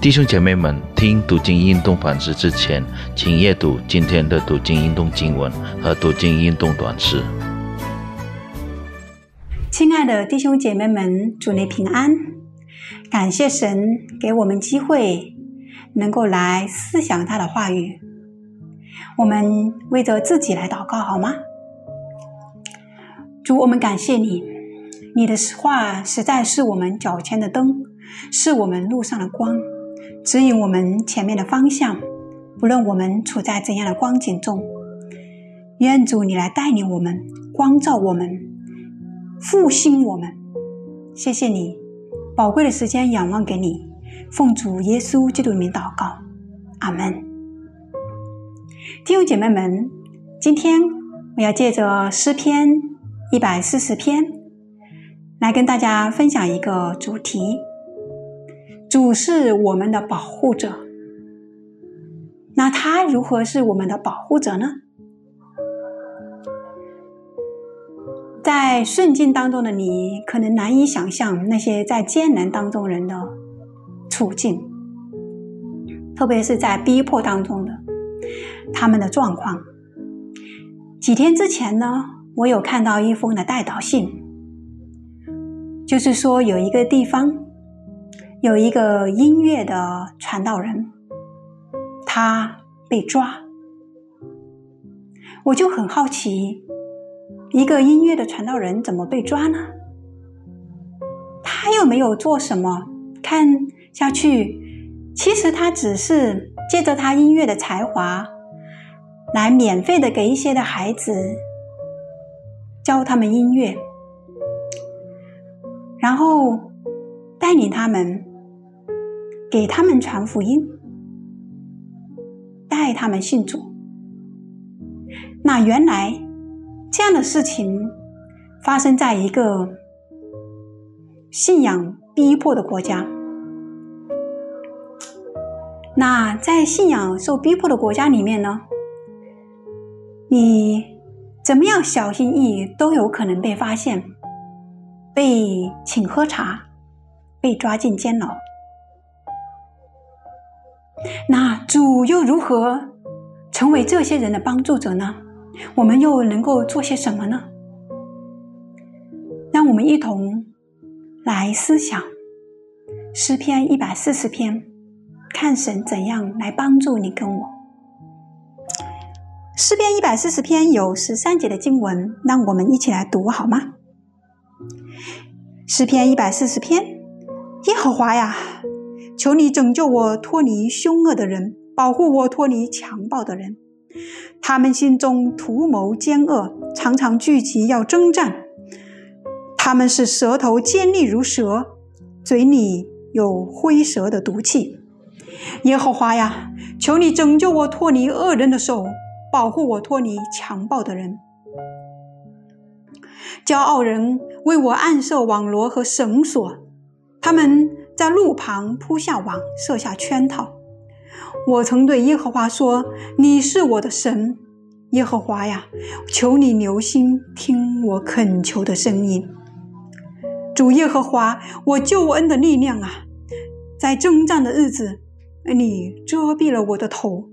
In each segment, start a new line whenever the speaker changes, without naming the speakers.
弟兄姐妹们，听读经运动反思之前，请阅读今天的读经运动经文和读经运动短诗。
亲爱的弟兄姐妹们，主内平安！感谢神给我们机会，能够来思想他的话语。我们为着自己来祷告好吗？主，我们感谢你，你的话实在是我们脚前的灯，是我们路上的光。指引我们前面的方向，不论我们处在怎样的光景中，愿主你来带领我们，光照我们，复兴我们。谢谢你，宝贵的时间仰望给你，奉主耶稣基督名祷告，阿门。弟兄姐妹们，今天我要借着诗篇一百四十篇，来跟大家分享一个主题。主是我们的保护者，那他如何是我们的保护者呢？在顺境当中的你，可能难以想象那些在艰难当中人的处境，特别是在逼迫当中的他们的状况。几天之前呢，我有看到一封的代祷信，就是说有一个地方。有一个音乐的传道人，他被抓，我就很好奇，一个音乐的传道人怎么被抓呢？他又没有做什么，看下去，其实他只是借着他音乐的才华，来免费的给一些的孩子教他们音乐，然后带领他们。给他们传福音，带他们信主。那原来这样的事情发生在一个信仰逼迫的国家。那在信仰受逼迫的国家里面呢，你怎么样小心翼翼都有可能被发现，被请喝茶，被抓进监牢。那主又如何成为这些人的帮助者呢？我们又能够做些什么呢？让我们一同来思想诗篇一百四十篇，看神怎样来帮助你跟我。诗篇一百四十篇有十三节的经文，让我们一起来读好吗？诗篇一百四十篇，耶和华呀！求你拯救我，脱离凶恶的人，保护我，脱离强暴的人。他们心中图谋奸恶，常常聚集要征战。他们是舌头尖利如蛇，嘴里有灰蛇的毒气。耶和华呀，求你拯救我，脱离恶人的手，保护我，脱离强暴的人。骄傲人为我暗设网罗和绳索，他们。在路旁铺下网，设下圈套。我曾对耶和华说：“你是我的神，耶和华呀，求你留心听我恳求的声音。主耶和华，我救恩的力量啊，在征战的日子，你遮蔽了我的头。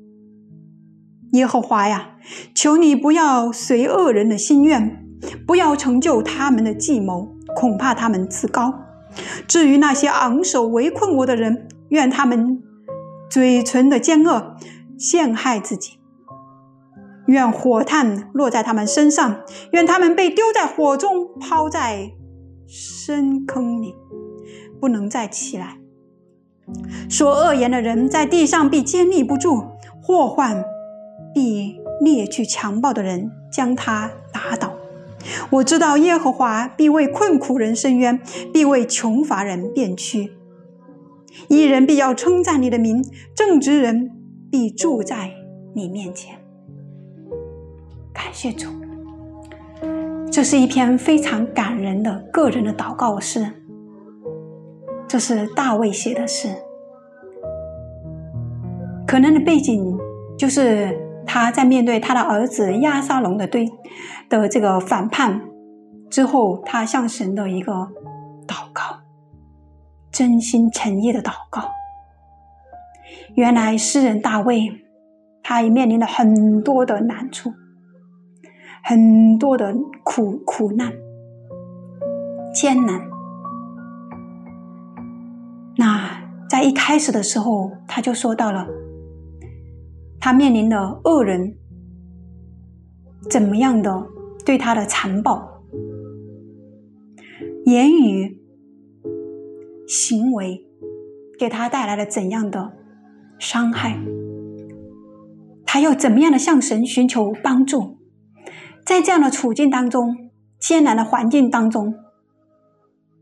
耶和华呀，求你不要随恶人的心愿，不要成就他们的计谋，恐怕他们自高。”至于那些昂首围困我的人，愿他们嘴唇的奸恶陷害自己；愿火炭落在他们身上；愿他们被丢在火中，抛在深坑里，不能再起来。说恶言的人在地上必坚立不住，祸患必猎去强暴的人，将他打倒。我知道耶和华必为困苦人伸冤，必为穷乏人变屈。一人必要称赞你的名，正直人必住在你面前。感谢主，这是一篇非常感人的个人的祷告诗。这是大卫写的诗，可能的背景就是。他在面对他的儿子亚沙龙的对的这个反叛之后，他向神的一个祷告，真心诚意的祷告。原来诗人大卫，他也面临了很多的难处，很多的苦苦难、艰难。那在一开始的时候，他就说到了，他面临的恶人怎么样的对他的残暴言语、行为，给他带来了怎样的伤害？他又怎么样的向神寻求帮助？在这样的处境当中，艰难的环境当中，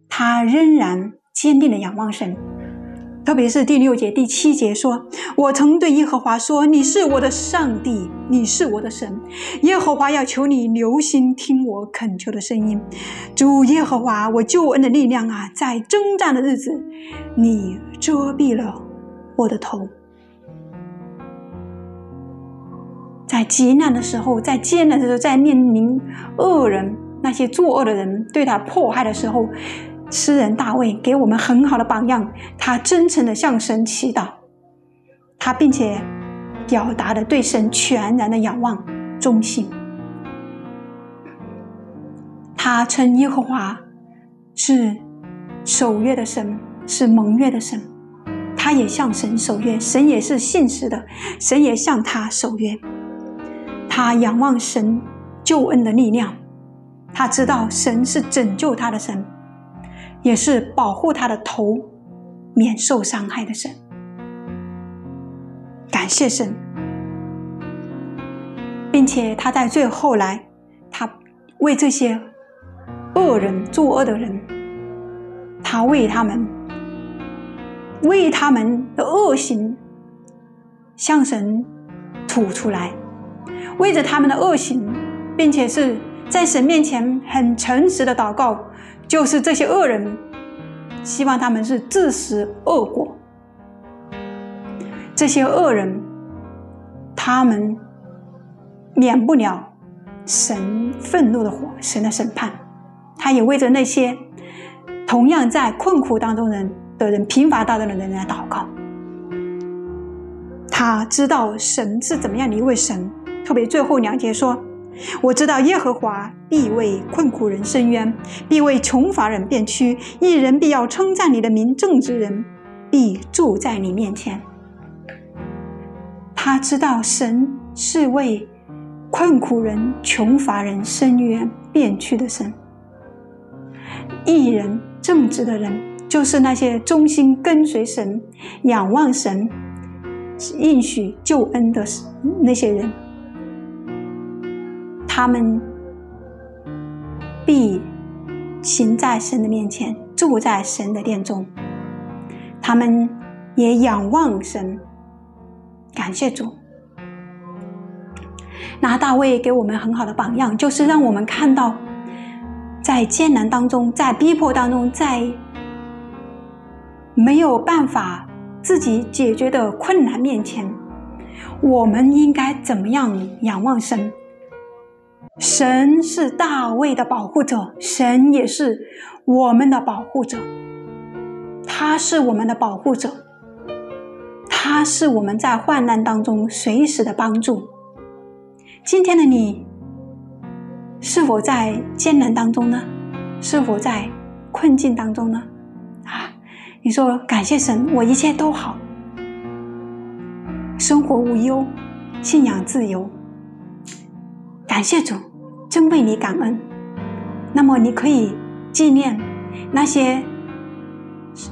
他仍然。坚定的仰望神，特别是第六节、第七节说：“我曾对耶和华说，你是我的上帝，你是我的神。耶和华要求你留心听我恳求的声音。主耶和华，我救恩的力量啊，在征战的日子，你遮蔽了我的头，在极难的时候，在艰难的时候，在面临恶人那些作恶的人对他迫害的时候。”诗人大卫给我们很好的榜样，他真诚的向神祈祷，他并且表达了对神全然的仰望、忠心。他称耶和华是守约的神，是盟约的神，他也向神守约，神也是信实的，神也向他守约。他仰望神救恩的力量，他知道神是拯救他的神。也是保护他的头免受伤害的神，感谢神，并且他在最后来，他为这些恶人作恶的人，他为他们为他们的恶行向神吐出来，为着他们的恶行，并且是在神面前很诚实的祷告。就是这些恶人，希望他们是自食恶果。这些恶人，他们免不了神愤怒的火，神的审判。他也为着那些同样在困苦当中人的人、贫乏当中的人来祷告。他知道神是怎么样的一位神，特别最后两节说。我知道耶和华必为困苦人伸冤，必为穷乏人变屈。一人必要称赞你的名，正直人必住在你面前。他知道神是为困苦人、穷乏人伸冤变屈的神。一人正直的人，就是那些忠心跟随神、仰望神应许救恩的那些人。他们必行在神的面前，住在神的殿中。他们也仰望神，感谢主。那大卫给我们很好的榜样，就是让我们看到，在艰难当中，在逼迫当中，在没有办法自己解决的困难面前，我们应该怎么样仰望神？神是大卫的保护者，神也是我们的保护者。他是我们的保护者，他是我们在患难当中随时的帮助。今天的你，是否在艰难当中呢？是否在困境当中呢？啊，你说感谢神，我一切都好，生活无忧，信仰自由。感谢主，真为你感恩。那么，你可以纪念那些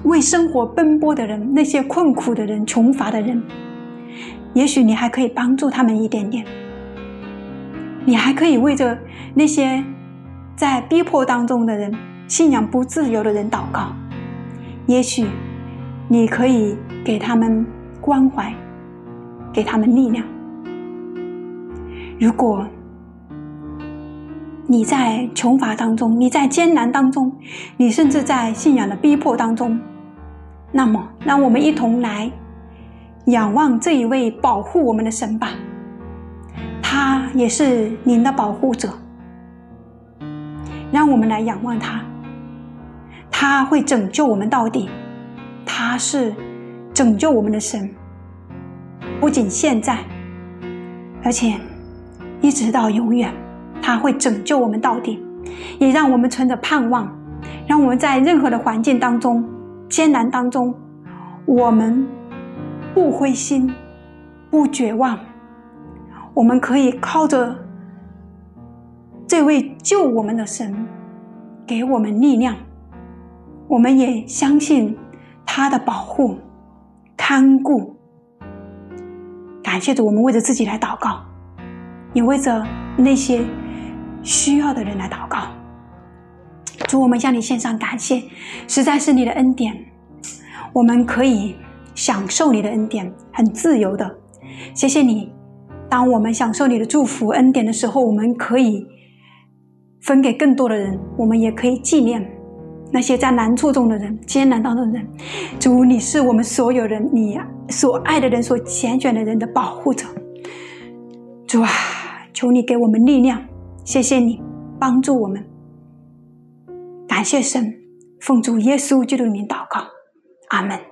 为生活奔波的人，那些困苦的人、穷乏的人。也许你还可以帮助他们一点点。你还可以为着那些在逼迫当中的人、信仰不自由的人祷告。也许你可以给他们关怀，给他们力量。如果，你在穷乏当中，你在艰难当中，你甚至在信仰的逼迫当中。那么，让我们一同来仰望这一位保护我们的神吧。他也是您的保护者。让我们来仰望他，他会拯救我们到底。他是拯救我们的神，不仅现在，而且一直到永远，他会拯救我们到底，也让我们存着盼望，让我们在任何的环境当中、艰难当中，我们不灰心、不绝望，我们可以靠着这位救我们的神给我们力量，我们也相信他的保护。看顾，感谢着，我们为着自己来祷告，也为着那些需要的人来祷告。主，我们向你献上感谢，实在是你的恩典，我们可以享受你的恩典，很自由的。谢谢你，当我们享受你的祝福恩典的时候，我们可以分给更多的人，我们也可以纪念。那些在难处中的人、艰难当中的人，主，你是我们所有人，你所爱的人、所拣选的人的保护者。主啊，求你给我们力量，谢谢你帮助我们。感谢神，奉主耶稣基督的名祷告，阿门。